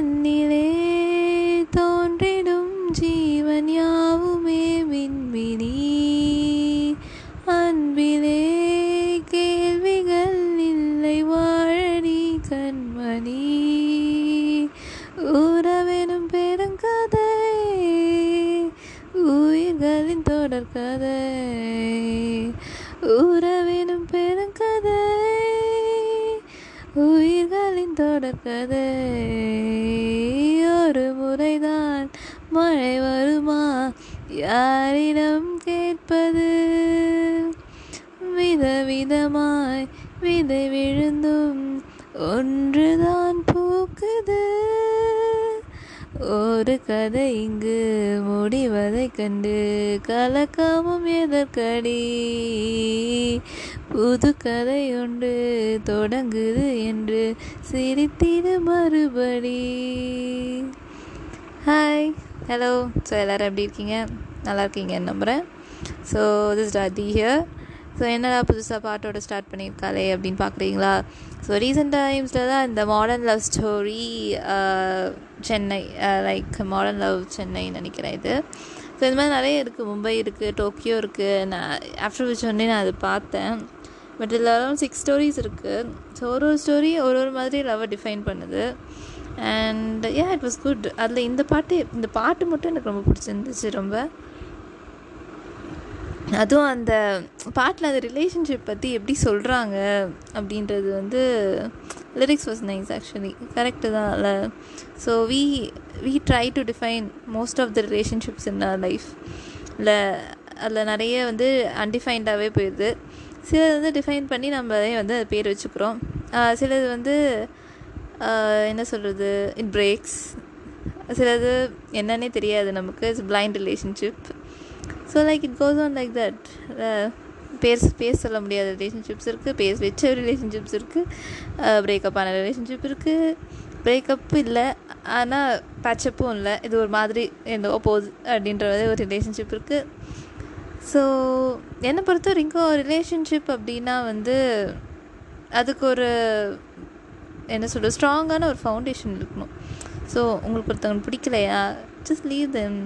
你的 எதற்கடி புது கதை தொடங்குது என்று சிரித்திடு மறுபடி. ஹாய் ஹலோ ஸோ எல்லோரும் எப்படி இருக்கீங்க? நல்லா இருக்கீங்கன்னு நம்புகிறேன் so this Radhi here so என்னடா புதுசாக பாட்டோட ஸ்டார்ட் பண்ணியிருக்காளே அப்படின்னு பார்க்குறீங்களா ஸோ ரீசெண்ட் டைம்ஸில் தான் இந்த modern love story Chennai like modern love சென்னைன்னு நினைக்கிறேன் இது. ஸோ இந்த மாதிரி நிறைய இருக்குது மும்பை இருக்குது டோக்கியோ இருக்குது நான் ஆஃப்டர் விச் ஒன்னே நான் அதை பார்த்தேன். பட் இதில் அரௌண்ட் சிக்ஸ் ஸ்டோரிஸ் இருக்குது ஸோ ஒரு ஒரு ஸ்டோரி ஒரு ஒரு மாதிரி லவ்வை டிஃபைன் பண்ணுது. And A it was good அதில் இந்த பாட்டு இந்த பாட்டு மட்டும் எனக்கு ரொம்ப பிடிச்சிருந்துச்சு ரொம்ப. அதுவும் அந்த பாட்டில் அந்த ரிலேஷன்ஷிப் பற்றி எப்படி சொல்கிறாங்க அப்படின்றது வந்து lyrics was nice actually correct தான் இல்லை so we we try to define most of the relationships in our life இல்லை அதில் நிறைய வந்து அன்டிஃபைன்டாகவே போயிடுது. சிலது வந்து டிஃபைன் பண்ணி நம்மளே வந்து அது பேர் வச்சுக்கிறோம். சிலது வந்து என்ன சொல்கிறது இட் பிரேக்ஸ் சிலது என்னன்னே தெரியாது நமக்கு. It's blind relationship so like it goes on like that பேர் பேர் சொல்ல முடியாத ரிலேஷன்ஷிப்ஸ் இருக்குது பேர் வச்ச ரிலேஷன்ஷிப்ஸ் இருக்குது பிரேக்கப் ஆன ரிலேஷன்ஷிப் இருக்குது பிரேக்கப் இல்லை. ஆனால் பேச்சப்பும் இல்லை. இது ஒரு மாதிரி எந்த அப்போஸ் அப்படின்ற மாதிரி ஒரு ரிலேஷன்ஷிப் இருக்குது ஸோ என்னை பொறுத்த வரைக்கும் ரிலேஷன்ஷிப் அப்படின்னா வந்து அதுக்கு ஒரு என்ன சொல்கிறது ஸ்ட்ராங்கான ஒரு ஃபவுண்டேஷன் இருக்கணும். ஸோ உங்களுக்கு ஒருத்தவங்க பிடிக்கலையா? ஜஸ்ட் லீவ் தெம்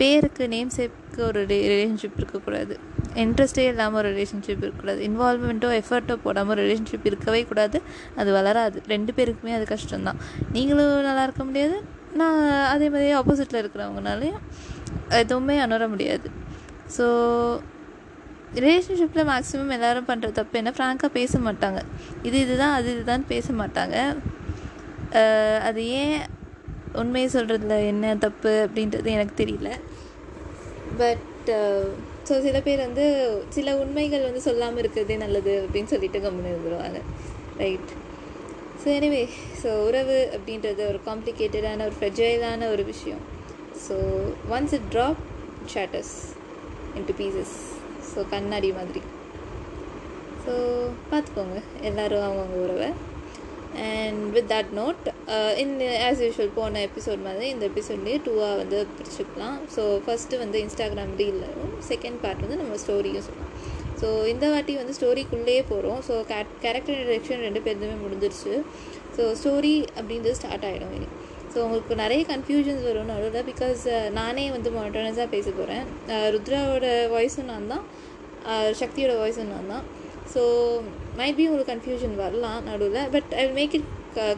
பேருக்கு நேம் சேப்புக்கு ஒரு ரிலேஷன்ஷிப் இருக்கக்கூடாது. இன்ட்ரெஸ்டே இல்லாமல் ஒரு ரிலேஷன்ஷிப் இருக்கக்கூடாது. இன்வால்மெண்ட்டோ எஃபர்ட்டோ போடாமல் ஒரு ரிலேஷன்ஷிப் இருக்கவே கூடாது. அது வளராது. ரெண்டு பேருக்குமே அது கஷ்டம்தான். நீங்களும் நல்லா இருக்க முடியாது. நான் அதே மாதிரி ஆப்போசிட்டில் இருக்கிறவங்கனாலையும் எதுவுமே உணர முடியாது. ஸோ ரிலேஷன்ஷிப்பில் மேக்ஸிமம் எல்லோரும் பண்ணுற தப்பு என்ன? ஃப்ராங்காக பேச மாட்டாங்க. இது இதுதான் அது இதுதான் பேச மாட்டாங்க. அது ஏன் உண்மையை சொல்கிறதுல என்ன தப்பு அப்படின்றது எனக்கு தெரியல. பட் ஸோ uh, சில பேர் வந்து சில உண்மைகள் வந்து சொல்லாமல் இருக்கிறதே நல்லது அப்படின்னு சொல்லிட்டு கம்முன்னு இருந்துருவாங்க. ரைட் ஸோ எனிவே ஸோ உறவு அப்படின்றது ஒரு காம்ப்ளிகேட்டடான ஒரு ஃப்ரெஜைலான ஒரு விஷயம். So once it drop shatters into pieces so கண்ணாடி மாதிரி. ஸோ பார்த்துக்கோங்க. எல்லோரும் அவங்கவுங்க உறவை. And with that note in as usual போன எபிசோட் மாதிரி இந்த எபிசோட்லேயே டூவாக வந்து பிரிச்சுக்கலாம். ஸோ ஃபஸ்ட்டு வந்து இன்ஸ்டாகிராம் ரீலும் செகண்ட் பார்ட் வந்து நம்ம ஸ்டோரியும் சொல்லலாம். ஸோ இந்த வாட்டி வந்து ஸ்டோரிக்குள்ளேயே போகிறோம் ஸோ கேட் கேரக்டர் டிரெக்ஷன் ரெண்டு பேருந்துமே முடிஞ்சிருச்சு. ஸோ ஸ்டோரி அப்படின்றது ஸ்டார்ட் ஆகிடும் இனி. ஸோ உங்களுக்கு நிறைய கன்ஃபியூஷன்ஸ் வரும் நடுவில் பிகாஸ் நானே வந்து மோட்டர்னஸாக பேச போகிறேன் ருத்ராவோட வாய்ஸும் நான் தான் uh, சக்தியோட வாய்ஸும் நான் தான் ஸோ மைட் பி உங்களுக்கு கன்ஃபியூஷன் வரலாம் நடுவில் but I make it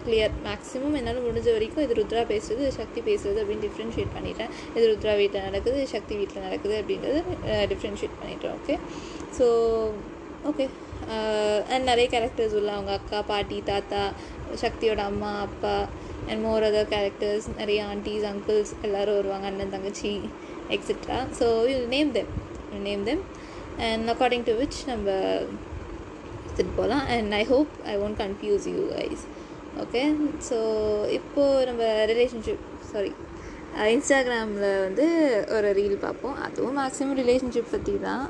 clear maximum என்னால் முடிஞ்ச வரைக்கும் இது ருத்ரா பேசுறது இது சக்தி பேசுறது அப்படின்னு டிஃப்ரென்ஷியேட் பண்ணிட்டேன். இது ருத்ரா வீட்டில் நடக்குது இது சக்தி வீட்டில் நடக்குது அப்படின்றது டிஃப்ரென்ஷியேட் பண்ணிட்டேன் ஓகே ஸோ ஓகே அண்ட் நிறைய கேரக்டர்ஸ் உள்ள அவங்க அக்கா பாட்டி தாத்தா சக்தியோட அம்மா அப்பா அண்ட் மோர் அதர் கேரக்டர்ஸ் நிறைய ஆண்டிஸ் அங்கிள்ஸ் எல்லோரும் வருவாங்க அண்ணன் தங்கச்சி etcetera so you name them name them and according to which நம்ம எடுத்துகிட்டு போகலாம் and I hope I won't confuse you guys okay so இப்போது நம்ம ரிலேஷன்ஷிப் சாரி இன்ஸ்டாகிராமில் வந்து ஒரு ரீல் பார்ப்போம். அதுவும் மேக்ஸிமம் ரிலேஷன்ஷிப் பற்றி தான்.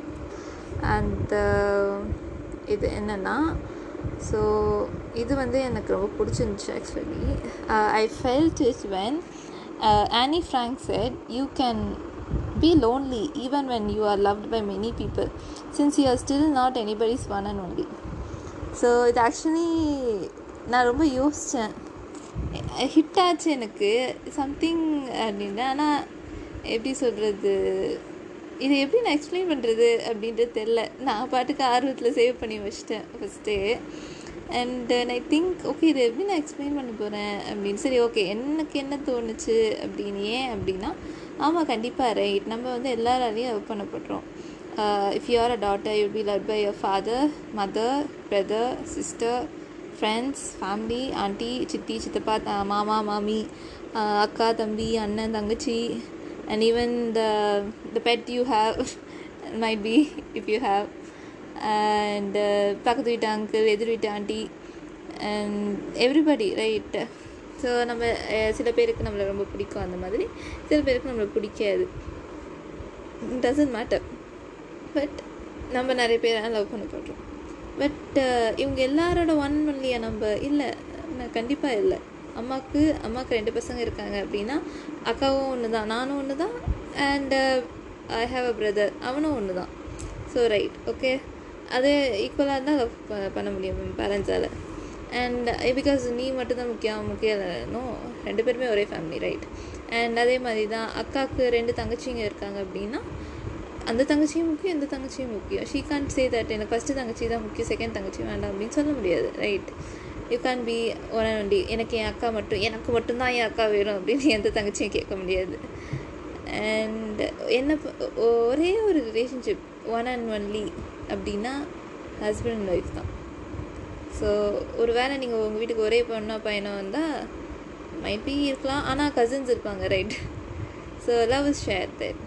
அந்த இது என்னென்னா ஸோ இது வந்து எனக்கு ரொம்ப பிடிச்சிருந்துச்சு actually I felt is when Anne Frank said you can be lonely even when you are loved by many people since you are still not anybody's one and only so இது actually நான் ரொம்ப யோசித்தேன் hit ஆச்சு எனக்கு. Something அப்படின்னு. ஆனால் எப்படி சொல்கிறது இது எப்படி நான் எக்ஸ்பிளைன் பண்ணுறது அப்படின்றது தெரில நான் பாட்டுக்கு ஆர்வத்தில் சேவ் பண்ணி வச்சிட்டேன் ஃபஸ்ட்டே அண்ட் ஐ திங்க் ஓகே இது எப்படி நான் எக்ஸ்பிளைன் பண்ண போகிறேன் அப்படின்னு. சரி ஓகே எனக்கு என்ன தோணுச்சு அப்படின்னு ஏன் அப்படின்னா ஆமாம் கண்டிப்பாக ரைட் நம்ம வந்து எல்லாராலையும் love பண்ணப்படுறோம். If you are a daughter you be love by your father mother brother sister friends family aunty சித்தி சித்தப்பா த- மாமா மாமி uh, அக்கா தம்பி அண்ணன் தங்கச்சி and even the the pet you have might be if you have and பக்கத்து வீட்டு அங்கிள் எதிர் வீட்டு aunty and everybody right so நம்ம அஹ், சில பேருக்கு நம்மளை ரொம்ப பிடிக்கும் அந்த மாதிரி சில பேருக்கு நம்மளை பிடிக்காது. டசன்ட் மேட்டர் பட் நம்ம நிறைய பேர் லவ் பண்ண போடுறோம் பட் uh, இவங்க எல்லாரோட ஒன் ஒன்லியா நம்ம இல்லை கண்டிப்பாக இல்லை. அம்மாவுக்கு அம்மாவுக்கு ரெண்டு பசங்க இருக்காங்க அப்படின்னா அக்காவும் ஒன்று தான் நானும் ஒன்று தான் and I have a brother அவனும் ஒன்று தான் ஸோ ரைட் ஓகே அது ஈக்குவலாக இருந்தால் லவ் பண்ண முடியும் பேரண்ட்ஸால் அண்ட் பிகாஸ் நீ மட்டும்தான் முக்கியம் முக்கியம் ரெண்டு பேருமே ஒரே ஃபேமிலி ரைட் அண்ட் அதே மாதிரி தான் அக்காவுக்கு ரெண்டு தங்கச்சிங்க இருக்காங்க அப்படின்னா அந்த தங்கச்சியும் முக்கியம் இந்த தங்கச்சியும் முக்கியம். ஷீ கான் சே தட் எனக்கு ஃபஸ்ட்டு தங்கச்சி தான் முக்கியம் செகண்ட் தங்கச்சி வேண்டாம் அப்படின்னு சொல்ல முடியாது right you can be one and எனக்கு என் அக்கா மட்டும் எனக்கு மட்டும்தான் என் அக்கா வேணும் அப்படின்னு எந்த தங்கச்சியும் கேட்க முடியாது. அண்ட் என்ன ஒரே ஒரு ரிலேஷன்ஷிப் ஒன் அண்ட் ஒன்லி அப்படின்னா ஹஸ்பண்ட் அண்ட் ஒய்ஃப் தான். ஸோ ஒரு வேளை நீங்கள் உங்கள் வீட்டுக்கு ஒரே பொண்ணா பையனோ வந்தால் மைட் பி இருக்கலாம். ஆனால் கசின்ஸ் இருப்பாங்க right so love is share that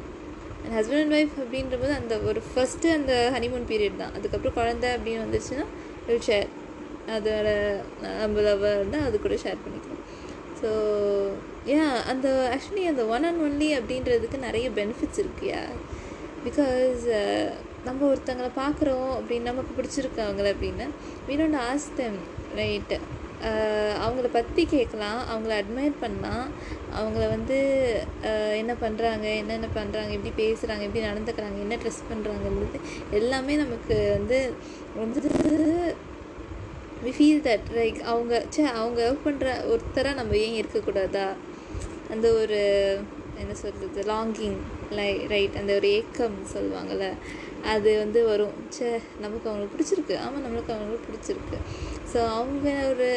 and husband and wife அப்படின்றபோது அந்த ஒரு ஃபஸ்ட்டு அந்த ஹனிமூன் பீரியட் தான். அதுக்கப்புறம் குழந்தை அப்படின்னு வந்துச்சுன்னா வில் ஷேர் அதோட நம்ம லவ் இருந்தால் அது கூட ஷேர் பண்ணிக்கலாம். ஸோ ஏன் அந்த ஆக்சுவலி அந்த ஒன் அண்ட் ஒன்லி அப்படின்றதுக்கு நிறைய பெனிஃபிட்ஸ் இருக்குயா பிகாஸ் நம்ம ஒருத்தங்களை பார்க்குறோம் அப்படின்னு நமக்கு பிடிச்சிருக்காங்களே அப்படின்னா அப்படின்னு we don't ask them right அவங்கள பற்றி கேட்கலாம் அவங்கள அட்மையர் பண்ணலாம் அவங்கள வந்து என்ன பண்ணுறாங்க என்னென்ன பண்ணுறாங்க எப்படி பேசுகிறாங்க எப்படி நடந்துக்கிறாங்க என்ன ட்ரெஸ் பண்ணுறாங்கன்றது எல்லாமே நமக்கு வந்து வந்து வி ஃபீல் தட் லைக் அவங்க சே அவங்க ஒர்க் பண்ணுற ஒருத்தராக நம்ம ஏன் இருக்கக்கூடாதா? அந்த ஒரு என்ன சொல்கிறது லாங்கிங் லை ரைட் அந்த ஒரு ஏக்கம் சொல்லுவாங்கள்ல அது வந்து வரும். ச்சே நமக்கு அவங்களுக்கு பிடிச்சிருக்கு. ஆமாம் நம்மளுக்கு அவங்களுக்கு பிடிச்சிருக்கு. ஸோ அவங்க ஒரு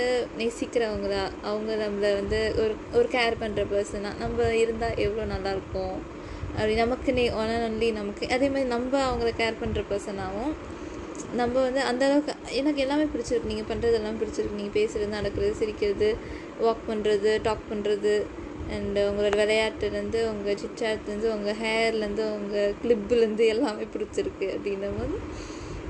நேசிக்கிறவங்களா அவங்க நம்மளை வந்து ஒரு ஒரு கேர் பண்ணுற பர்சனாக நம்ம இருந்தால் எவ்வளோ நல்லாயிருக்கும்? அப்படி நமக்கு நே ஒன் ஒன்லி நமக்கு அதே மாதிரி நம்ம அவங்கள கேர் பண்ணுற பர்சனாகவும் நம்ம வந்து அந்த அளவுக்கு எனக்கு எல்லாமே பிடிச்சிருக்கு. நீங்கள் பண்ணுறது எல்லாமே பிடிச்சிருக்கு. நீங்கள் பேசுகிறது நடக்கிறது சிரிக்கிறது வாக் பண்ணுறது டாக் பண்ணுறது அண்ட் உங்களோட விளையாட்டுலேருந்து உங்கள் சிட்சாட்லேருந்து உங்கள் ஹேர்லேருந்து உங்கள் கிளிப்புலேருந்து எல்லாமே பிடிச்சிருக்கு அப்படின்னும் போது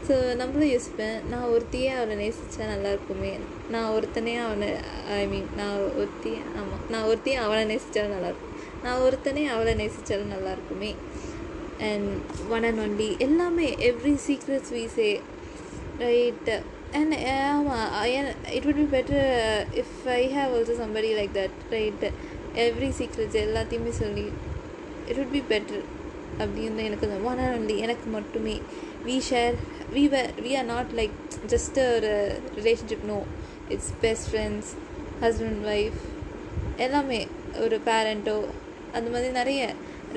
ஸோ நம்மளும் யோசிப்பேன் நான் ஒருத்தியே அவனை நேசித்தா நல்லாயிருக்குமே நான் ஒருத்தனே அவனை ஐ மீன் நான் ஒருத்தி ஆமாம் நான் ஒருத்தையும் அவனை நேசித்தாலும் நல்லாயிருக்கும் நான் ஒருத்தனே அவளை நேசித்தாலும் நல்லாயிருக்குமே அண்ட் ஒன் அண்ட் ஒன்லி எல்லாமே எவ்ரி சீக்ரெட்ஸ் வீசே சே ரைட் அண்ட் ஆமாம் it would be better if I have also somebody like that right every secrets எல்லாத்தையுமே சொல்லி இட் உட் பி better அப்படின்னு எனக்கு ஒன் அண்ட் ஒன்லி எனக்கு மட்டுமே. We share we were we are not like just ஒரு relationship no it's best friends husband wife எல்லாமே. ஒரு பேரண்ட்டோ அந்த மாதிரி நிறைய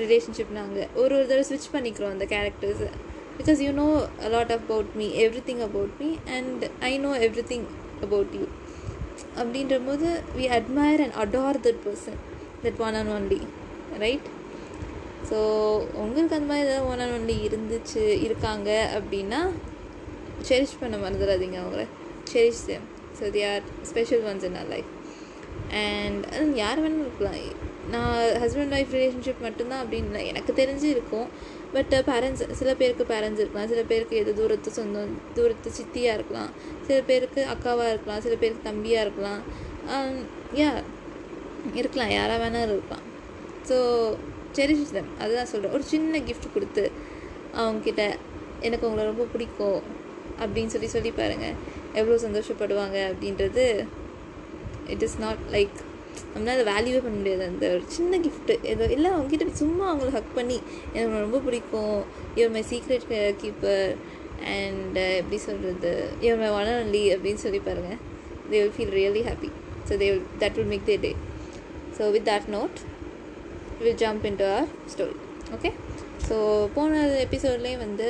ரிலேஷன்ஷிப் நாங்கள் ஒரு ஒரு தடவை ஸ்விட்ச் பண்ணிக்கிறோம் அந்த கேரக்டர்ஸை because you know a lot about me everything about me and I know everything about you அப்படின்ற போது we admire and adore that person that one and only right so உங்களுக்கு அந்த மாதிரி ஏதாவது ஒன் அண்ட் ஒன்லி இருந்துச்சு இருக்காங்க அப்படின்னா cherish பண்ண மறந்துடாதீங்க அவங்கள. Cherish same so they are special ones in our life and யார் வேணாலும் இருக்கலாம். நான் ஹஸ்பண்ட் ஒய்ஃப் ரிலேஷன்ஷிப் மட்டும்தான் அப்படின்னு எனக்கு தெரிஞ்சு இருக்கும். பட் பேரண்ட்ஸ் uh, சில பேருக்கு பேரண்ட்ஸ் இருக்கலாம். சில பேருக்கு எது தூரத்து சொந்தம் தூரத்து சித்தியாக இருக்கலாம். சில பேருக்கு அக்காவாக இருக்கலாம். சில பேருக்கு தம்பியாக இருக்கலாம். Um, யா இருக்கலாம் யாராக வேணாலும் இருக்கலாம் ஸோ செரிஷ் தம் அதுதான் சொல்கிறேன் ஒரு சின்ன கிஃப்ட் கொடுத்து அவங்கக்கிட்ட எனக்கு உங்களை ரொம்ப பிடிக்கும் அப்படின்னு சொல்லி சொல்லி பாருங்கள் எவ்வளோ சந்தோஷப்படுவாங்க அப்படின்றது இட் இஸ் நாட் லைக் நம்மளால் வேல்யூவே பண்ண முடியாது. அந்த ஒரு சின்ன கிஃப்ட்டு ஏதோ இல்லை அவங்ககிட்ட சும்மா அவங்கள ஹக் பண்ணி எனக்கு ரொம்ப பிடிக்கும். இவர் மை சீக்ரெட் கீப்பர் அண்ட் எப்படி சொல்கிறது இவர் மை ஒன் ஒன்லி அப்படின்னு சொல்லி பாருங்கள் they will feel really happy so they that will make they day so with that note will jump in to our story okay so போன எபிசோட்லேயே வந்து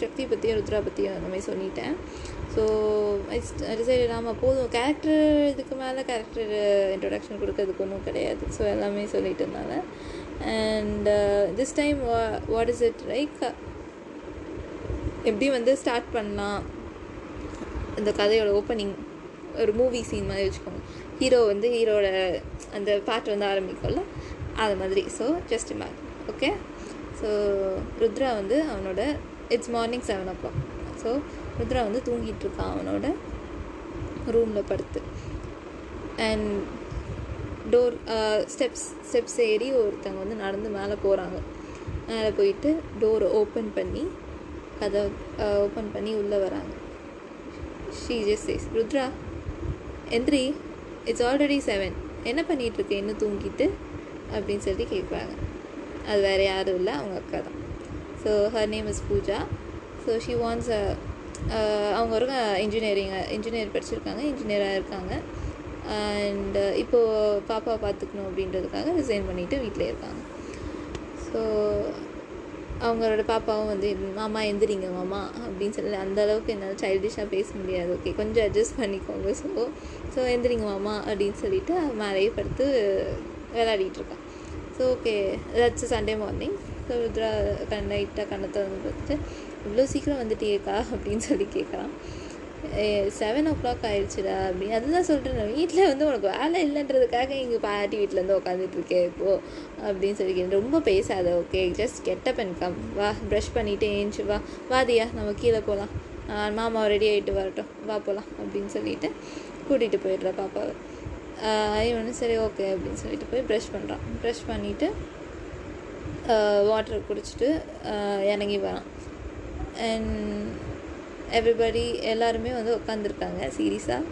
சக்தி பற்றியும் ருத்ரா பற்றியும் அந்த மாதிரி சொல்லிட்டேன். ஸோ டிசைட் ஆமாம் போதும். கேரக்டர் இதுக்கு மேலே கேரக்டர் இன்ட்ரொடக்ஷன் கொடுக்கறதுக்கு ஒன்றும் கிடையாது. ஸோ எல்லாமே சொல்லிட்டு இருந்தாங்க. And this time what is it like எப்படி வந்து ஸ்டார்ட் பண்ணலாம்? இந்த கதையோட ஓப்பனிங் ஒரு மூவி சீன் மாதிரி வச்சுக்கோங்க. ஹீரோ வந்து ஹீரோட அந்த பாட்டு வந்து ஆரம்பிக்கும்ல? அது மாதிரி. So just image okay so Rudra வந்து அவனோட it's morning seven o'clock so Rudra வந்து தூங்கிட்டு இருக்கான் அவனோட ரூமில் படுத்து. அண்ட் டோர் ஸ்டெப்ஸ் ஸ்டெப்ஸ் ஏறி ஒருத்தவங்க வந்து நடந்து மேலே போகிறாங்க மேலே போயிட்டு டோரை ஓப்பன் பண்ணி கதை ஓப்பன் uh, பண்ணி உள்ளே வராங்க. ஷீ ஜஸ் சேஸ் ருத்ரா எந்திரி. இட்ஸ் ஆல்ரெடி செவன் என்ன பண்ணிட்டு இன்னும் தூங்கிட்டு அப்படின்னு சொல்லி கேட்குறாங்க அது வேறு யாரும் இல்லை அவங்க அக்கா தான். So her name is Pooja so she wants அவங்க ஒரு இன்ஜினியரிங் இன்ஜினியர் படிச்சிருக்காங்க இன்ஜினியராக இருக்காங்க. அண்டு uh, இப்போது பாப்பா பார்த்துக்கணும் அப்படின்றதுக்காக ரிசைன் பண்ணிவிட்டு வீட்டிலே இருக்காங்க. ஸோ அவங்களோட பாப்பாவும் வந்து மாமா எந்திரிங்க மாமா அப்படின்னு சொல்லி அந்த அளவுக்கு என்னால் சைல்டிஷாக பேச முடியாது. ஓகே கொஞ்சம் அட்ஜஸ்ட் பண்ணிக்கோங்க. ஸோ ஸோ எந்திரிங்க மாமா அப்படின்னு சொல்லிட்டு மேலேயே படுத்து விளையாடிட்டு இருக்கான். So okay that's Sunday morning so Rudra கண் லைட்டாக கண்ணத்தை வந்து பார்த்துட்டு இவ்வளோ சீக்கிரம் வந்துட்டியேக்கா அப்படின்னு சொல்லி கேட்குறான் செவன் ஓ கிளாக் ஆயிடுச்சுடா அப்படின்னு. அதுதான் சொல்கிறேன் வீட்டில் வந்து உனக்கு வேலை இல்லைன்றதுக்காக இங்கே பாட்டி வீட்டில் இருந்து உட்காந்துட்டு இருக்கேன் இப்போ அப்படின்னு சொல்லி ரொம்ப பேசாத ஓகே ஜஸ்ட் கெட்ட பென் கம் வா ப்ரஷ் பண்ணிவிட்டு ஏஞ்சி வா வாதியா நம்ம கீழே போகலாம் மாமா ரெடி ஆகிட்டு வரட்டும். வா போகலாம் அப்படின்னு சொல்லிட்டு கூட்டிகிட்டு போயிடுறா பாப்பாவை. இவனு சரி ஓகே அப்படின்னு சொல்லிட்டு போய் ப்ரஷ் பண்ணுறான் ப்ரஷ் பண்ணிவிட்டு வாட்டர் குடிச்சிட்டு இறங்கி வரான். அண்ட் எவ்ரிபடி எல்லாருமே வந்து உட்காந்துருக்காங்க சீரியஸாக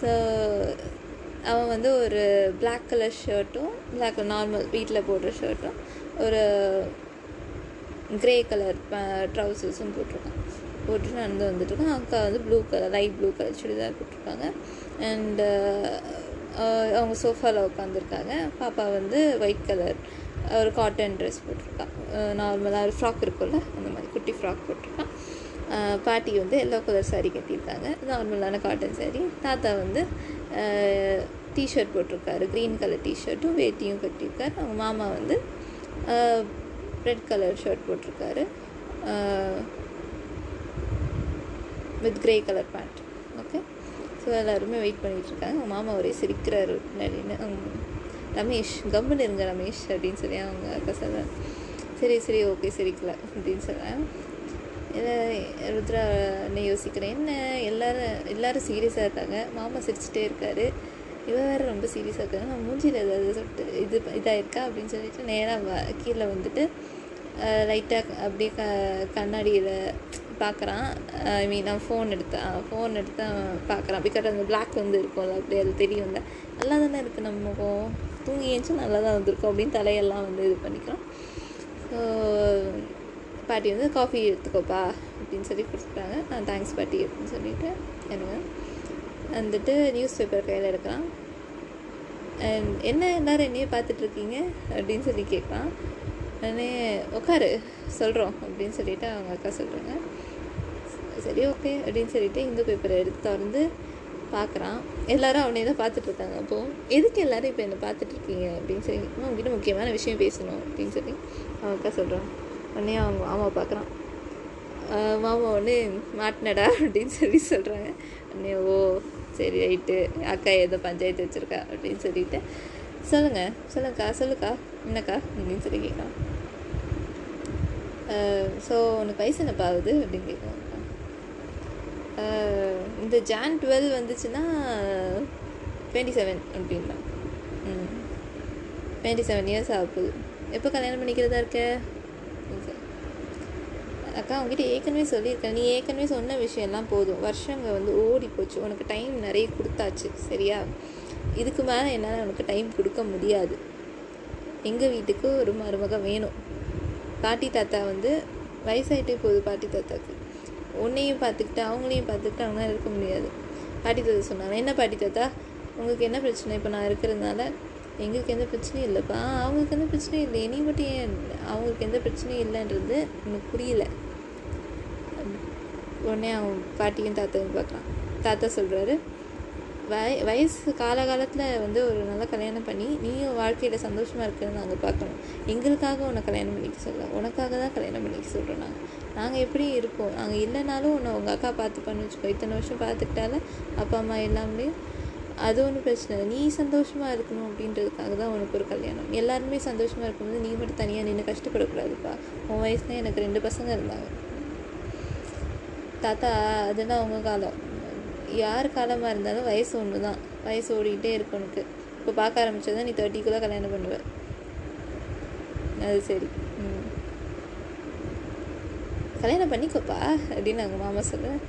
ஸோ அவன் வந்து ஒரு பிளாக் கலர் ஷர்ட்டும் பிளாக் நார்மல் வீட்டில் போடுற ஷர்ட்டும் ஒரு க்ரே கலர் ட்ரௌசர்ஸும் போட்டிருக்கான். போட்டு நடந்து வந்துட்டுருக்கான். அக்கா வந்து blue colour light blue colour churidar போட்டிருக்காங்க. அண்டு அவங்க சோஃபாவில் உட்காந்துருக்காங்க பாப்பா வந்து ஒயிட் கலர் ஒரு காட்டன் ட்ரெஸ் போட்டிருக்கான் நார்மலாக ஒரு ஃப்ராக் இருக்கும்ல அந்த மாதிரி குட்டி ஃப்ராக் போட்டிருக்கான் பாட்டி வந்து எல்லோ கலர் சாரீ கட்டியிருக்காங்க. நார்மலான காட்டன் சாரீ தாத்தா வந்து டிஷர்ட் போட்டிருக்காரு. க்ரீன் கலர் டிஷர்ட்டும் வேட்டியும் கட்டியிருக்காரு. அவங்க மாமா வந்து ரெட் கலர் ஷர்ட் போட்டிருக்காரு. With grey colour pant okay so எல்லாருமே வெயிட் பண்ணிகிட்ருக்காங்க இருக்காங்க அவங்க மாமா ஒரே சிரிக்கிறாரு. அப்படின்னு ரமேஷ் கம்முன்னு இருங்க ரமேஷ் அப்படின்னு சொல்லி அவங்க அக்கா சொல்கிறாங்க சரி சரி ஓகே சிரிக்கல அப்படின்னு சொல்கிறேன் இதை ருத்ரா என்ன யோசிக்கிறேன். என்ன எல்லாரும் எல்லாரும் சீரியஸாக இருக்காங்க. மாமா சிரிச்சுட்டே இருக்காரு. இவ வேறு ரொம்ப சீரியஸாக இருக்காங்க. நான் மூஞ்சியில் ஏதாவது சொல்லிட்டு இது இதாக இருக்கா அப்படின்னு சொல்லிட்டு நேராக கீழே வந்துட்டு லைட்டாக அப்படியே க கண்ணாடியில் பார்க்குறான் ஐ மீன் நான் ஃபோன் எடுத்தேன் ஃபோன் எடுத்து பார்க்குறான் பிகாஸ் அந்த பிளாக் வந்து இருக்கும்ல அப்படி அது தெரியும்ல. நல்லா தானே இருக்குது நம்ம தூங்கி ஏஞ்சும் நல்லா தான் வந்திருக்கும் அப்படின்னு தலையெல்லாம் வந்து இது பண்ணிக்கிறோம் ஸோ பாட்டி வந்து காஃபி எடுத்துக்கோப்பா அப்படின்னு சொல்லி கொடுத்துட்டாங்க. நான் தேங்க்ஸ் பாட்டி அப்படின்னு சொல்லிட்டு எனக்கு வந்துட்டு நியூஸ் பேப்பர் கையில் எடுக்கிறான். என்ன எல்லாரும் என்னையே பார்த்துட்ருக்கீங்க அப்படின்னு சொல்லி கேட்குறான். உடனே உட்காரு சொல்கிறோம் அப்படின்னு சொல்லிட்டு அவங்க அக்கா சொல்கிறாங்க சரி ஓகே அப்படின்னு சொல்லிட்டு இந்து பேப்பரை எடுத்து திறந்து பார்க்குறான். எல்லாரும் அவனே தான் பார்த்துட்டு இருக்காங்க. அப்போது எதுக்கு எல்லோரும் இப்போ என்னை பார்த்துட்ருக்கீங்க அப்படின்னு சொல்லி உங்ககிட்ட முக்கியமான விஷயம் பேசணும் அப்படின்னு சொல்லி அவன் அக்கா சொல்கிறான் உடனே அவங்க மாமா பார்க்குறான். மாமா உடனே மாட்டினடா அப்படின்னு சொல்லி சொல்கிறாங்க உடனே ஓ சரி ரைட்டு. அக்கா ஏதோ பஞ்சாயத்து வச்சுருக்கா அப்படின்னு சொல்லிட்டு சொல்லுங்கள் சொல்லுங்கக்கா சொல்லுக்கா. என்னக்கா? அப்படின்னு சொல்லி கேட்கலாம் ஸோ உனக்கு வயசு என்னப்பா ஆகுது? அப்படின்னு கேட்கலாம் இந்த ஜான் டுவெல் வந்துச்சுன்னா டுவெண்ட்டி செவன் அப்படின்னா ம் டுவெண்ட்டி செவன் இயர்ஸ் ஆகுது எப்போ கல்யாணம் பண்ணிக்கிறதா இருக்க? அக்கா அவங்ககிட்ட ஏற்கனவே சொல்லியிருக்கேன். நீ ஏற்கனவே சொன்ன விஷயம்லாம் போதும். வருஷங்க வந்து ஓடி போச்சு. உனக்கு டைம் நிறைய கொடுத்தாச்சு. சரியா? இதுக்கு மேலே என்னால் உனக்கு டைம் கொடுக்க முடியாது. எங்கள் வீட்டுக்கு ஒரு மருமக வேணும். பாட்டி தாத்தா வந்து வயசாயிட்டே போகுது பாட்டி தாத்தாக்கு. உன்னையும் பார்த்துக்கிட்டு அவங்களையும் பார்த்துக்கிட்டு அவங்களால இருக்க முடியாது. பாட்டி தாத்தா சொன்னாங்க. என்ன பாட்டி தாத்தா? உங்களுக்கு என்ன பிரச்சனை? இப்போ நான் இருக்கிறதுனால எங்களுக்கு எந்த பிரச்சனையும் இல்லைப்பா. அவங்களுக்கு எந்த பிரச்சனையும் இல்லை. நீ மட்டும் ஏன் அவங்களுக்கு எந்த பிரச்சனையும் இல்லைன்றது எனக்கு புரியல. உடனே அவன் பாட்டியும் தாத்தாவும் பார்க்கலாம் தாத்தா சொல்கிறாரு வய வயசு காலகாலத்தில் வந்து ஒரு நல்ல கல்யாணம் பண்ணி நீயும் வாழ்க்கையில் சந்தோஷமாக இருக்குன்னு நாங்கள் பார்க்கணும். எங்களுக்காக உன்னை கல்யாணம் பண்ணிக்க சொல்ல உனக்காக தான் கல்யாணம் பண்ணிக்க சொல்கிறோம் நாங்கள் நாங்கள் எப்படி இருப்போம்? நாங்கள் இல்லைனாலும் உன்னை உங்கள் அக்கா பார்த்துப்பான்னு வச்சுக்கோ. இத்தனை வருஷம் பார்த்துக்கிட்டால அப்பா அம்மா எல்லாமே அது ஒன்றும் பிரச்சனை இல்லை. நீ சந்தோஷமாக இருக்கணும் அப்படின்றதுக்காக தான் உனக்கு ஒரு கல்யாணம். எல்லாருமே சந்தோஷமாக இருக்கும்போது நீ மட்டும் தனியாக நின்று கஷ்டப்படக்கூடாதுப்பா. உன் வயசுல எனக்கு ரெண்டு பசங்க இருந்தாங்க. தாத்தா அதுதான் அவங்க காலம். யார் காலமாக இருந்தாலும் வயசு ஒன்று தான் வயசு ஓடிக்கிட்டே இருக்கும் உனக்கு. இப்போ பார்க்க ஆரம்பிச்சதான் நீ தேர்ட்டிக்குள்ளே கல்யாணம் பண்ணுவ. அது சரி. ம். கல்யாணம் பண்ணிக்கோப்பா அப்படின்னு நாங்கள் மாமா சொல்லுவேன்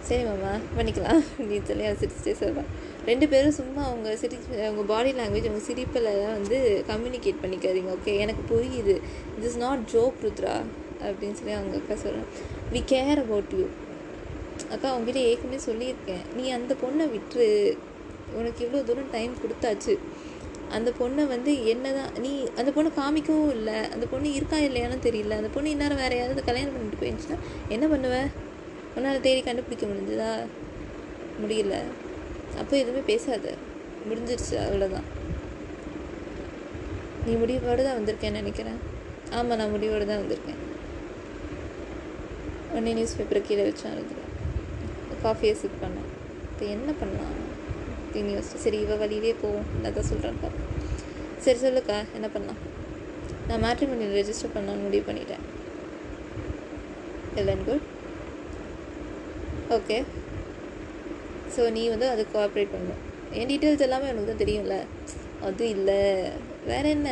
சரி மாமா பண்ணிக்கலாம் அப்படின்னு சொல்லி அவன் சிரிச்சிட்டே ரெண்டு பேரும் சும்மா அவங்க சிரி அவங்க பாடி லாங்குவேஜ் அவங்க சிரிப்பில் தான் வந்து கம்யூனிகேட் பண்ணிக்காதீங்க ஓகே எனக்கு புரியுது. It is not joke Rudra அப்படின்னு சொல்லி அவங்க அக்கா சொல்கிறேன் வி கேர் அபவுட் யூ அக்கா உங்ககிட்ட ஏற்கனவே சொல்லியிருக்கேன். நீ அந்த பொண்ணை விட்டுரு. உனக்கு இவ்வளோ தூரம் டைம் கொடுத்தாச்சு. அந்த பொண்ணை வந்து என்ன தான் நீ அந்த பொண்ணை காமிக்கவும் இல்லை. அந்த பொண்ணு இருக்கா இல்லையான்னு தெரியல. அந்த பொண்ணு இன்னும் வேற யாராவது கல்யாணம் பண்ணிட்டு போயிருந்துச்சுன்னா என்ன பண்ணுவ? உன்னால் தேடி கண்டுபிடிக்க முடிஞ்சுதா? முடியல. அப்போ எதுவுமே பேசாத. முடிஞ்சிருச்சு அவ்வளோதான் நீ முடிவோடு தான் வந்திருக்கேன்னு நினைக்கிறேன். ஆமாம் நான் முடிவோடு தான் வந்திருக்கேன். உடனே நியூஸ் பேப்பரை கீழே வச்சான் அழுதுறேன். காஃபியை சிப் பண்ணேன். இப்போ என்ன பண்ணலாம்? அப்படின்னு யோசிச்சு சரி இவ வழியிலே போவோம். நான் தான் சொல்கிறேன்ப்பா சரி சொல்லுக்கா என்ன பண்ணலாம்? நான் மேட்ரிமோனியில் ரெஜிஸ்டர் பண்ணான்னு முடிவு பண்ணிட்டேன். எல்லாம் குட் ஓகே ஸோ நீ வந்து அது கோஆப்ரேட் பண்ணணும் என் டீட்டெயில்ஸ் எல்லாமே உனக்கு தான் தெரியும்ல. அது இல்லை. வேற என்ன?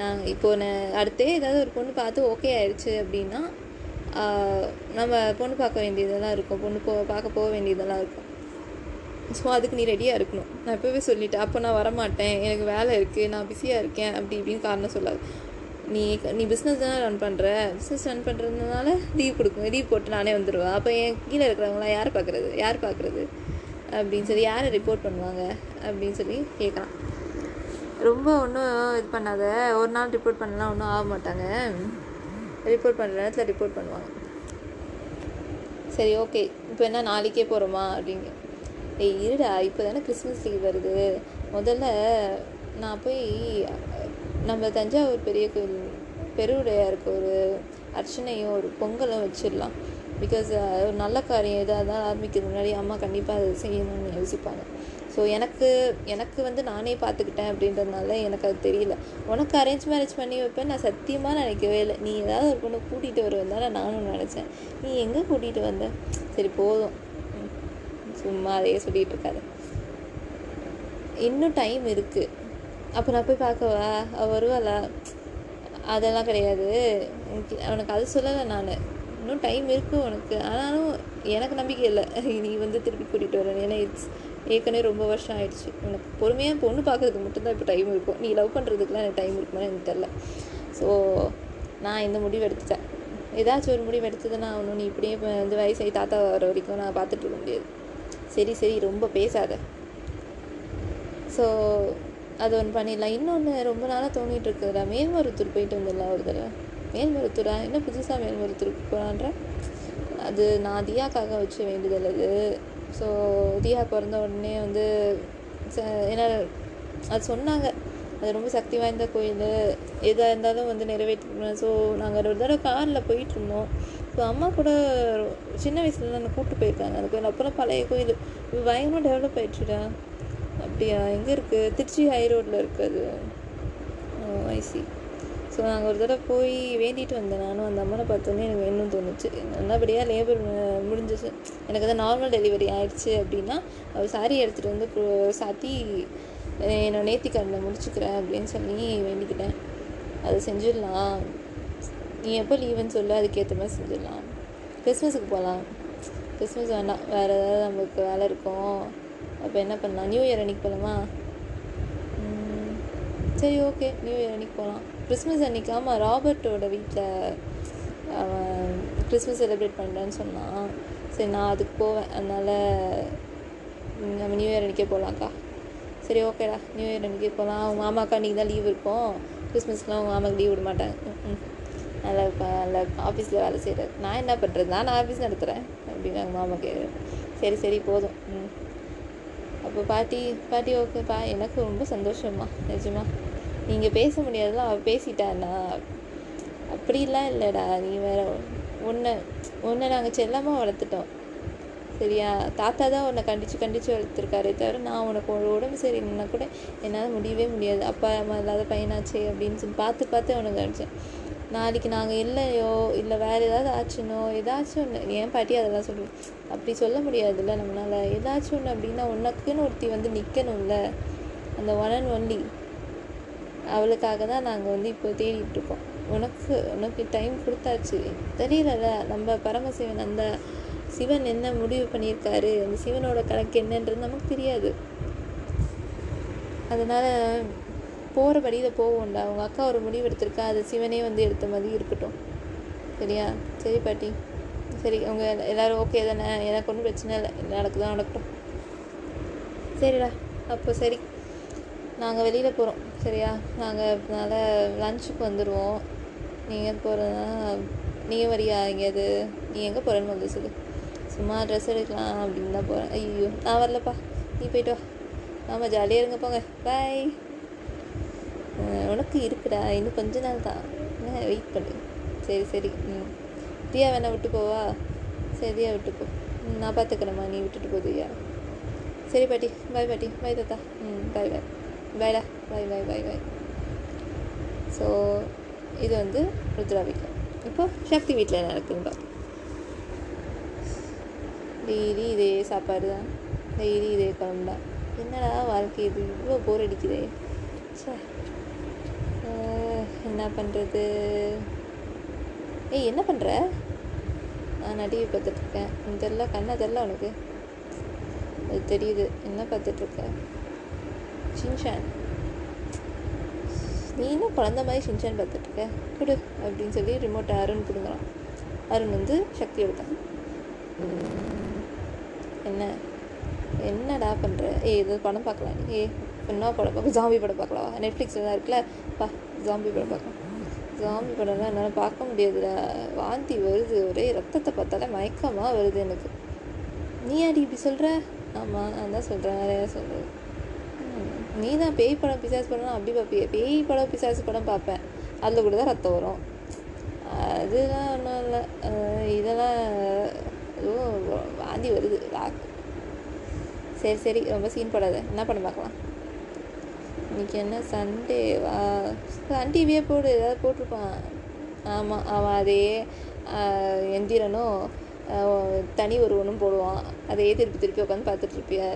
நான் இப்போ நான் அடுத்தே ஏதாவது ஒரு பொண்ணு பார்த்து ஓகே ஆயிடுச்சு அப்படின்னா நம்ம பொண்ணு பார்க்க வேண்டியதெல்லாம் இருக்கும். பொண்ணு போ பார்க்க போக வேண்டியதெல்லாம் இருக்கும். ஸோ அதுக்கு நீ ரெடியாக இருக்கணும். நான் இப்போவே சொல்லிட்டேன். அப்போ நான் வரமாட்டேன். எனக்கு வேலை இருக்குது நான் பிஸியாக இருக்கேன். அப்படி இப்படின்னு காரணம் சொல்லாது. நீ நீ பிஸ்னஸ் தானே ரன் பண்ணுற பிஸ்னஸ் ரன் பண்ணுறதுனால லீவ் கொடுக்கும். லீவ் போட்டு நானே வந்துடுவேன் அப்போ என் கீழே இருக்கிறவங்களாம் யார் பார்க்குறது? யார் பார்க்குறது? அப்படின்னு சொல்லி யாரை ரிப்போர்ட் பண்ணுவாங்க அப்படின்னு சொல்லி கேட்கலாம். ரொம்ப ஒன்றும் இது பண்ணாத. ஒரு நாள் ரிப்போர்ட் பண்ணலாம் ஒன்றும் ஆக மாட்டாங்க. ரிப்போர்ட் பண்ணுற நேரத்தில் ரிப்போர்ட் பண்ணுவாங்க. சரி ஓகே இப்போ என்ன நாளைக்கே போகிறோமா அப்படிங்க ஏய் இருடா இப்போ தானே கிறிஸ்மஸ் லீவ் வருது. முதல்ல நான் போய் நம்ம தஞ்சாவூர் பெரிய கோயில் பெருவுடையாருக்கு ஒரு அர்ச்சனையும் ஒரு பொங்கலும் வச்சிடலாம். பிகாஸ் uh, ஒரு நல்ல காரியம் எதாக தான் ஆரம்பிக்கிறது முன்னாடி அம்மா கண்டிப்பாக அதை செய்யணும்னு யோசிப்பாங்க. ஸோ எனக்கு எனக்கு வந்து நானே பார்த்துக்கிட்டேன் அப்படின்றதுனால எனக்கு அது தெரியல. உனக்கு அரேஞ்ச் மேரேஜ் பண்ணி வைப்பேன் நான் சத்தியமாக நினைக்கவே இல்லை. நீ ஏதாவது ஒரு பொண்ணு கூட்டிகிட்டு வருவதால நானும் நினச்சேன். நீ எங்கே கூட்டிகிட்டு வந்த? சரி போதும். சும்மா அதையே சொல்லிகிட்டு இருக்காது. இன்னும் டைம் இருக்குது அப்போ நான் போய் பார்க்கவா? வருவாளா? அதெல்லாம் கிடையாது. உனக்கு அது சொல்லலை நான். இன்னும் டைம் இருக்குது உனக்கு. ஆனாலும் எனக்கு நம்பிக்கை இல்லை. நீ வந்து திருப்பி கூட்டிகிட்டு வரணும் ஏன்னா இட்ஸ் ஏற்கனவே ரொம்ப வருஷம் ஆயிடுச்சு. உனக்கு பொறுமையாக பொண்ணு பார்க்கறதுக்கு மட்டும்தான் இப்போ டைம் இருக்கும். நீ லவ் பண்ணுறதுக்குலாம் எனக்கு டைம் இருக்குமா எனக்கு தெரில ஸோ நான் இந்த முடிவு எடுத்துட்டேன். ஏதாச்சும் ஒரு முடிவு எடுத்ததுன்னா ஒன்று நீ இப்படியே வந்து வயசாகி தாத்தா வர வரைக்கும் நான் பார்த்துட்டு இருக்க முடியாது. சரி சரி ரொம்ப பேசாத. ஸோ அது ஒன்று பண்ணிடலாம். இன்னொன்று ரொம்ப நாளாக தோணிகிட்டு இருக்குதுடா மேல்மருத்தூர் போயிட்டு வந்துடலாம் ஒரு தடவை. மேல்மருத்தூரா என்ன புதுசாக மேல்மருத்தூருக்கு போகலான்ற அது நான் தியாக்காக வச்ச வேண்டுதல் அது. ஸோ தியா பிறந்த உடனே வந்து ச- ஏன்னா அது சொன்னாங்க. அது ரொம்ப சக்தி வாய்ந்த கோயில். எதாக இருந்தாலும் வந்து நிறைவேற்றணும். ஸோ நாங்கள் ஒரு தடவை காரில் போயிட்டுருந்தோம் ஸோ அம்மா கூட சின்ன வயசுல நான் கூப்பிட்டு போயிருக்காங்க. அந்த கோயில் அப்புறம் பழைய கோயில். இப்போ பயங்கரமாக டெவலப் ஆயிடுச்சுடா. அப்படியா? எங்கே இருக்குது திருச்சி ஹை ரோட்டில் இருக்குது அது. ஐசி ஸோ நாங்கள் ஒரு தடவை போய் வேண்டிட்டு வந்தேன். நானும் அந்த அம்மனை பார்த்தோன்னே எனக்கு வேணும்னு தோணுச்சு. நல்லபடியாக லேபர் முடிஞ்சிச்சு. எனக்கு தான் நார்மல் டெலிவரி ஆயிடுச்சு அப்படின்னா அவள் சாரி எடுத்துகிட்டு வந்து சாத்தி அஹ் என்னோட முடிச்சுக்கிறேன் அப்படின்னு சொல்லி வேண்டிக்கிட்டேன். அது செஞ்சிடலாம். நீ எப்போ லீவுன்னு சொல்லு அதுக்கேற்ற மாதிரி செஞ்சிடலாம். கிறிஸ்மஸுக்கு போகலாம் கிறிஸ்மஸ் வேண்டாம் வேறு ஏதாவது நமக்கு வேலை இருக்கும். அப்போ என்ன பண்ணலாம்? நியூ இயர் அன்னைக்கு போகலாமா சரி ஓகே நியூ இயர் அன்னைக்கு போகலாம் கிறிஸ்மஸ் அன்றைக்கி ஆமாம் ராபர்ட்டோட வீட்டில் அவன் கிறிஸ்மஸ் செலிப்ரேட் பண்ணுறேன்னு சொன்னான். சரி நான் அதுக்கு போவேன். அதனால் நம்ம நியூ இயர் அன்னைக்கே போகலாம்க்கா சரி ஓகேடா நியூ இயர் அன்றைக்கே போகலாம் அவங்க மாமாக்கா அன்றைக்கி தான் லீவ் இருக்கும். கிறிஸ்மஸ்லாம் அவங்க மாமாக்கு லீவ் விட மாட்டாங்க. ம், நல்லா இருப்பேன் நல்லா ஆஃபீஸில் வேலை செய்கிறார் நான் என்ன பண்ணுறது நான் ஆஃபீஸ் நடத்துகிறேன் அப்படின்னு அவங்க மாமா கேட்குறேன் சரி சரி போதும். ம். அப்போ பாட்டி பாட்டி ஓகேப்பா எனக்கு ரொம்ப சந்தோஷம்மா. நிஜமா. நீங்கள் பேச முடியாதுல அவள் பேசிட்டாண்ணா அப்படிலாம் இல்லைடா நீ வேற உன்னை உன்னை நாங்கள் செல்லமாக வளர்த்துட்டோம். சரியா? தாத்தா தான் உன்னை கண்டித்து கண்டித்து வளர்த்துருக்காரே தவிர நான் உனக்கு ஒரு உடம்பு சரியில்லைன்னா கூட என்னால் முடியவே முடியாது. அப்பா அம்மா இல்லாத பையனாச்சே அப்படின்னு சொல்லி பார்த்து பார்த்து உனக்கு கணிச்சேன் நாளைக்கு நாங்கள் இல்லையோ இல்லை வேறு ஏதாவது ஆச்சுனோ ஏதாச்சும் ஒன்று ஏன் பாட்டி அதெல்லாம் சொல்லுவேன் அப்படி சொல்ல முடியாதுல்ல நம்மளால். ஏதாச்சும் ஒன்று அப்படின்னா உனக்குன்னு ஒருத்தி வந்து நிற்கணும்ல அந்த ஒன் அண்ட் ஒன்லி அவளுக்காக தான் நாங்கள் வந்து இப்போ தேடிட்டு இருக்கோம் உனக்கு உனக்கு டைம் கொடுத்தாச்சு. தெரியலல்ல நம்ம பரமசிவன் அந்த சிவன் என்ன முடிவு பண்ணியிருக்காரு அந்த சிவனோட கணக்கு என்னன்றது நமக்கு தெரியாது. அதனால் போகிற வழியில் போவோம்டா. அவங்க அக்கா ஒரு முடிவு எடுத்திருக்கா அது சிவனே வந்து எடுத்த மாதிரி இருக்கட்டும். சரியா? சரி பாட்டி. சரி அவங்க எல்லோரும் ஓகே தானே? எனக்கு ஒன்றும் பிரச்சனை இல்லை. நடக்குதான் நடக்கட்டும். சரிடா. அப்போ சரி. நாங்கள் வெளியில் போகிறோம் சரியா? நாங்கள் அதனால் லஞ்சுக்கு வந்துடுவோம் நீங்கள் போகிறதுனா நீங்கள் வரியா? எங்கேயாவது நீ எங்கே போகிறேன்னு வந்து சொல்லு. சும்மா ட்ரெஸ் எடுக்கலாம் அப்படின்னு தான் போகிறேன் ஐயோ நான் வரலப்பா. நீ போயிட்டு வா. ஆமாம் ஜாலியாக இருங்க போங்க. பாய் உனக்கு இருக்குடா. இன்னும் கொஞ்ச நாள் தான். என்ன வெயிட் பண்ணு. சரி சரி. ம். பிரியா வேணா விட்டு போவா? சரியா விட்டு போ. நான் பார்த்துக்கிறேம்மா நீ விட்டுட்டு போதுயா சரி பாட்டி. பாய் பாட்டி. பாய் தாத்தா. ம் பாய் பாய் பாய்டா bye bye bye bye so இது வந்து ருத்ரா வீட்டில் இப்போ சக்தி வீட்டில் என்ன இருக்குன்னு பார்ப்போம் டெய்லி இதே சாப்பாடு தான். டெய்லி இதே குழம்பு தான் என்னடா வாழ்க்கை இது? இவ்வளோ போர் அடிக்குதே. ச்சே. என்ன பண்ணுறது ஏய் என்ன பண்ணுற நான் டிவி பார்த்துட்ருக்கேன். தெரில கண்ணை தெரில உனக்கு. அது தெரியுது. என்ன பார்த்துட்ருக்க? சின்ஷான் நீ இன்னும் குழந்த மாதிரி ஷின்ஷான் பார்த்துட்ருக்க. கொடு அப்படின்னு சொல்லி ரிமோட்டை அருண் கொடுங்குறான் அருண் வந்து சக்தி எடுத்தான். என்ன? என்னடா பண்ணுற ஏ இது படம் பார்க்கலாம் நீ ஏ என்ன படம் பார்க்க ஜாம்பி படம் பார்க்கலாவா? நெட்ஃப்ளிக்ஸில் தான் இருக்குல்ல? பா ஜாம்பி படம் பார்க்கலாம். ஜாம்பி படம்லாம் என்னால் பார்க்க முடியாதுடா. வாந்தி வருது. ஒரே ரத்தத்தை பார்த்தாலே மயக்கமாக வருது எனக்கு. நீ அடி இப்படி சொல்கிற ஆமாம் நான் தான் சொல்கிறேன் வேறு யார் சொல்கிறது நீ தான் பேய் படம் பிசாசு படம்லாம் அப்படி பார்ப்பிய. பேய் படம் பிசாசு படம் பார்ப்பேன். அதில் கூட தான் ரத்தம் வரும். அதெல்லாம் ஒன்றும் இல்லை. இதெல்லாம் வாந்தி வருது. வாக்கு சரி சரி. ரொம்ப சீன் படாத. என்ன படம் பார்க்கலாம்? இன்னைக்கு என்ன? சண்டே சன் டிவியே போடு. ஏதாவது போட்டிருப்பான். ஆமாம் அவன் அதே எந்திரனும் தனி ஒருவனும் போடுவான். அதையே திருப்பி திருப்பி உட்காந்து பார்த்துட்ருப்பியா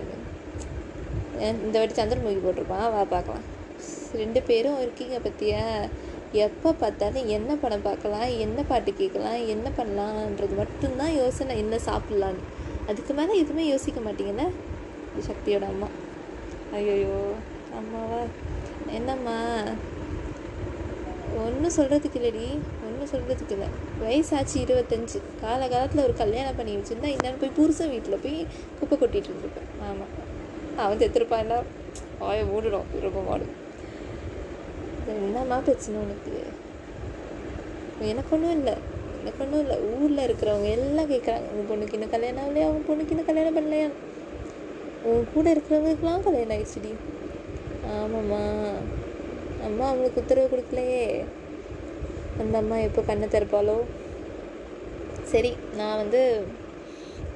இந்த வாட்டி சந்திரமுகி போட்டிருப்பான். வா பார்க்கலாம். ரெண்டு பேரும் இருக்கீங்க பற்றியா எப்போ பார்த்தாலும் என்ன படம் பார்க்கலாம் என்ன பாட்டு கேட்கலாம் என்ன பண்ணலான்றது மட்டும்தான் யோசனை. என்ன சாப்பிட்லான்னு அதுக்கு மேலே எதுவுமே யோசிக்க மாட்டீங்கல்ல சக்தியோட அம்மா. ஐயோ அம்மாவா? என்னம்மா? ஒன்றும் சொல்கிறதுக்கு இல்லடி. ஒன்றும் சொல்கிறதுக்கு இல்லை. வயசாச்சு இருபத்தஞ்சு. காலகாலத்தில் ஒரு கல்யாணம் பண்ணி வச்சுருந்தா இன்னும் போய் புருஷன் வீட்டில் போய் குப்பை கொட்டிகிட்டு இருந்திருப்பேன். ஆமாம் அவன் செத்துருப்பான்னா வாய மூடணும். ரொம்ப மாடு. என்னம்மா பிரச்சனை உனக்கு? எனக்கு ஒன்றும் இல்லை. எனக்கு ஒன்றும் இல்லை. ஊரில் இருக்கிறவங்க எல்லாம் கேட்குறாங்க உன் பொண்ணுக்கு இன்னும் கல்யாணம் ஆகலையா? உன் பொண்ணுக்கு இன்னும் கல்யாணம் பண்ணலையா? உன் கூட இருக்கிறவங்களுக்குலாம் கல்யாணம் ஆயிடுச்சுடி. ஆமாம்மா. அம்மா அவங்களுக்கு உத்தரவு கொடுக்கலையே. அந்த அம்மா எப்போ கண்ணை திறப்பாளோ? சரி நான் வந்து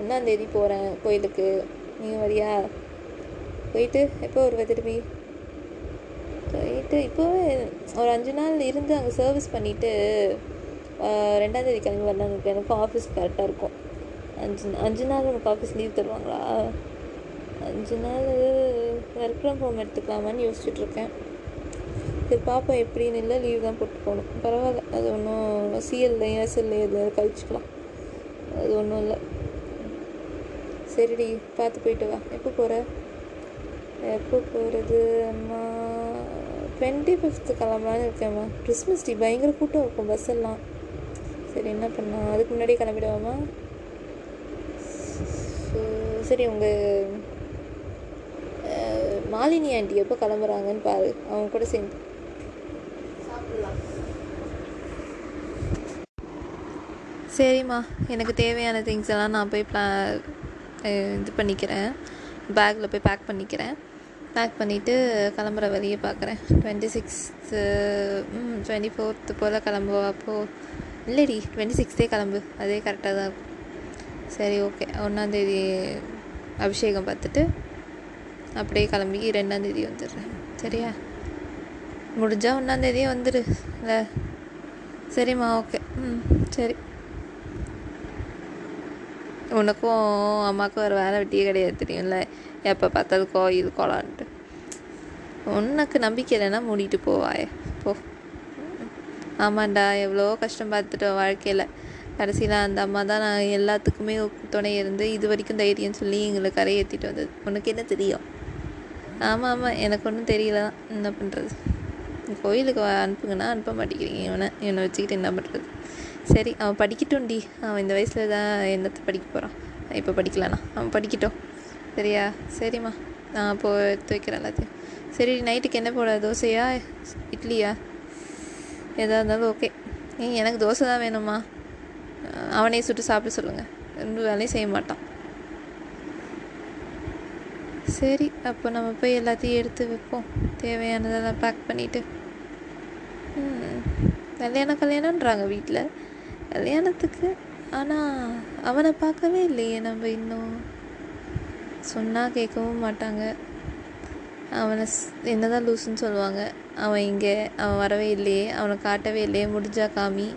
ஒன்றாந்தேதி போகிறேன் கோயிலுக்கு. நீங்கள் வரியா? போயிட்டு எப்போ வருவ திரும்பி? போயிட்டு இப்போவே ஒரு அஞ்சு நாள் இருந்து அங்கே சர்வீஸ் பண்ணிவிட்டு ரெண்டாந்தேதி கிளம்பி வரலான்னு இருக்கேன் எனக்கும் ஆஃபீஸ் கரெக்டாக இருக்கும். அஞ்சு அஞ்சு நாள் உனக்கு ஆஃபீஸ் லீவ் தருவாங்களா? அஞ்சு நாள் ஒர்க் ஃப்ரம் ஹோம் எடுத்துக்கலாமான்னு யோசிச்சுட்ருக்கேன் சரி பார்ப்போம் எப்படின்னு. இல்லை லீவ் தான் போட்டு போகணும். பரவாயில்ல. அது ஒன்றும் சிஎல்லையும் எஸ்எல்ல இதில் கழிச்சுக்கலாம். அது ஒன்றும் இல்லை. சரிடி பார்த்து போயிட்டு வா. எப்போ போகிற எப்போ போகிறது அம்மா டுவெண்ட்டி ஃபிஃப்த்து கிளம்பலான்னு இருக்கேம்மா கிறிஸ்மஸ் டீ பயங்கர கூட்டம் இருக்கும் பஸ் எல்லாம். சரி என்ன பண்ணலாம்? அதுக்கு முன்னாடியே ஸோ சரி உங்கள் மாலினி ஆண்டி எப்போ கிளம்புறாங்கன்னு பாரு. அவங்க கூட சேர்ந்து. சாப்பிடலாம் சரிம்மா எனக்கு தேவையான திங்ஸ் எல்லாம் நான் போய் ப்ளா இது பண்ணிக்கிறேன். பேக்கில் போய் பேக் பண்ணிக்கிறேன். பேக் பண்ணிவிட்டு கிளம்புற வழியை பார்க்குறேன். டுவெண்ட்டி சிக்ஸ்த்து டுவெண்ட்டி ஃபோர்த்து போல் கிளம்புவா அப்போது இல்லைடி டுவெண்ட்டி சிக்ஸ்த்தே கிளம்பு. அதே கரெக்டாக தான் இருக்கும். சரி ஓகே ஒன்றாந்தேதி அபிஷேகம் பார்த்துட்டு அப்படியே கிளம்பி ரெண்டாந்தேதி வந்துடுறேன். சரியா? முடிஞ்சால் ஒன்றாந்தேதியே வந்துடு இல்லை? சரிம்மா ஓகே ம் சரி. உனக்கும் அம்மாவுக்கும் ஒரு வேலை வெட்டியே கிடையாது தெரியும்ல. எப்போ பார்த்தாலும் கோயில் கோலான்ட்டு. உனக்கு நம்பிக்கை இல்லைன்னா மூடிட்டு போவாயே. போ. ஆமாண்டா எவ்வளோ கஷ்டம் பார்த்துட்டோம் வாழ்க்கையில். கடைசியில் அந்த அம்மா தான் நான் எல்லாத்துக்குமே துணை இருந்து இது வரைக்கும் தைரியம் சொல்லி எங்களை கரை ஏற்றிட்டு வந்தது. உனக்கு என்ன தெரியும்? ஆமாம் ஆமாம் எனக்கு ஒன்றும் தெரியல. தான் என்ன பண்ணுறது கோயிலுக்கு அனுப்புங்கன்னா அனுப்ப மாட்டேங்கிறீங்க இவனை. இவனை வச்சுக்கிட்டு என்ன பண்ணுறது சரி அவன் படிக்கட்டும்டி. அவன் இந்த வயசில் தான் என்னத்தை படிக்க போகிறான் இப்போ படிக்கலானா அவன் படிக்கட்டும். சரியா? சரிம்மா. நான் இப்போ எடுத்து வைக்கிறேன் எல்லாத்தையும். சரி நைட்டுக்கு என்ன போட? தோசையா? இட்லியா? எதாக இருந்தாலும் ஓகே ஏ எனக்கு தோசை தான் வேணுமா அவனே சுட்டு சாப்பிட சொல்லுங்கள் ரெண்டு வேலையும் செய்ய மாட்டான். சரி அப்போ நம்ம போய் எல்லாத்தையும் எடுத்து வைப்போம். தேவையானதெல்லாம் பேக் பண்ணிவிட்டு கல்யாணம் கல்யாணன்றாங்க வீட்டில். கல்யாணத்துக்கு. ஆனால் அவனை பார்க்கவே இல்லையே நம்ம இன்னும். சொன்னால் கேட்கவும் மாட்டாங்க. அவனை என்ன என்னதான் லூசுன்னு சொல்லுவாங்க. அவன் இங்கே அவன் வரவே இல்லையே. அவனை காட்டவே இல்லையே. முடிஞ்சா காமி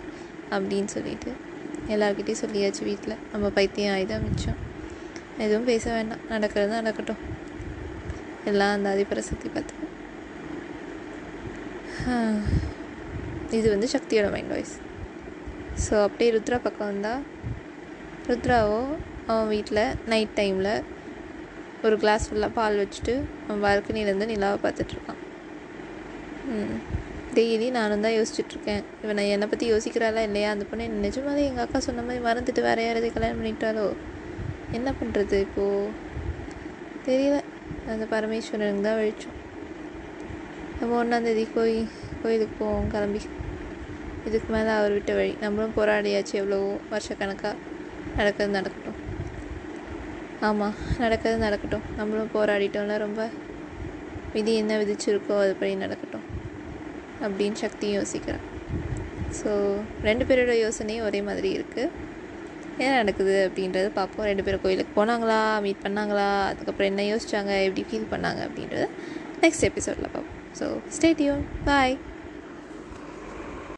அப்படின்னு சொல்லிட்டு எல்லாருக்கிட்டையும் சொல்லியாச்சு வீட்டில் நம்ம பைத்தியம் ஆகிதான் மிச்சம். எதுவும் பேச வேண்டாம். நடக்கிறது நடக்கட்டும். எல்லாம் அந்த அதிபரசக்தி பார்த்து இது வந்து சக்தியோட மைண்ட் வாய்ஸ் ஸோ அப்படியே ருத்ரா பக்கம் வந்தால் ருத்ராவோ அவன் வீட்டில் நைட் டைமில் ஒரு கிளாஸ் ஃபுல்லாக பால் வச்சுட்டு அவன் பால்கனிலேருந்து நிலாவை பார்த்துட்ருக்கான் டெய்லி நானும் தான் யோசிச்சுட்ருக்கேன் இவனை என்னை பற்றி யோசிக்கிறாளா இல்லையா? அந்த பொண்ணு நிஜமாவே எங்கள் அக்கா சொன்ன மாதிரி மறந்துட்டு வேற யாராவது கல்யாணம் பண்ணிட்டாலோ என்ன பண்ணுறது இப்போது தெரியல. அந்த பரமேஸ்வரனுக்கு தான் வழிச்சோம் நம்ம ஒன்றாந்தேதி கோயில் கோயிலுக்கு போவோம் கிளம்பி. இதுக்கு மேலே அவர் விட்ட வழி. நம்மளும் போராடியாச்சு எவ்வளோ வருஷக்கணக்காக நடக்கிறது நடக்கட்டும். ஆமாம் நடக்கிறது நடக்கட்டும். நம்மளும் போராடிட்டோம்ல ரொம்ப விதி என்ன விதிச்சிருக்கோ அதுபடி நடக்கட்டும். அப்படின்னு சக்தி யோசிக்கிறேன். ஸோ ரெண்டு பேரோட யோசனையும் ஒரே மாதிரி இருக்குது என்ன நடக்குது அப்படின்றத பார்ப்போம். ரெண்டு பேரும் கோயிலுக்கு போனாங்களா மீட் பண்ணாங்களா அதுக்கப்புறம் என்ன யோசிச்சாங்க எப்படி ஃபீல் பண்ணாங்க அப்படின்றத நெக்ஸ்ட் எபிசோடில் பார்ப்போம். ஸோ ஸ்டேடியோன் பாய்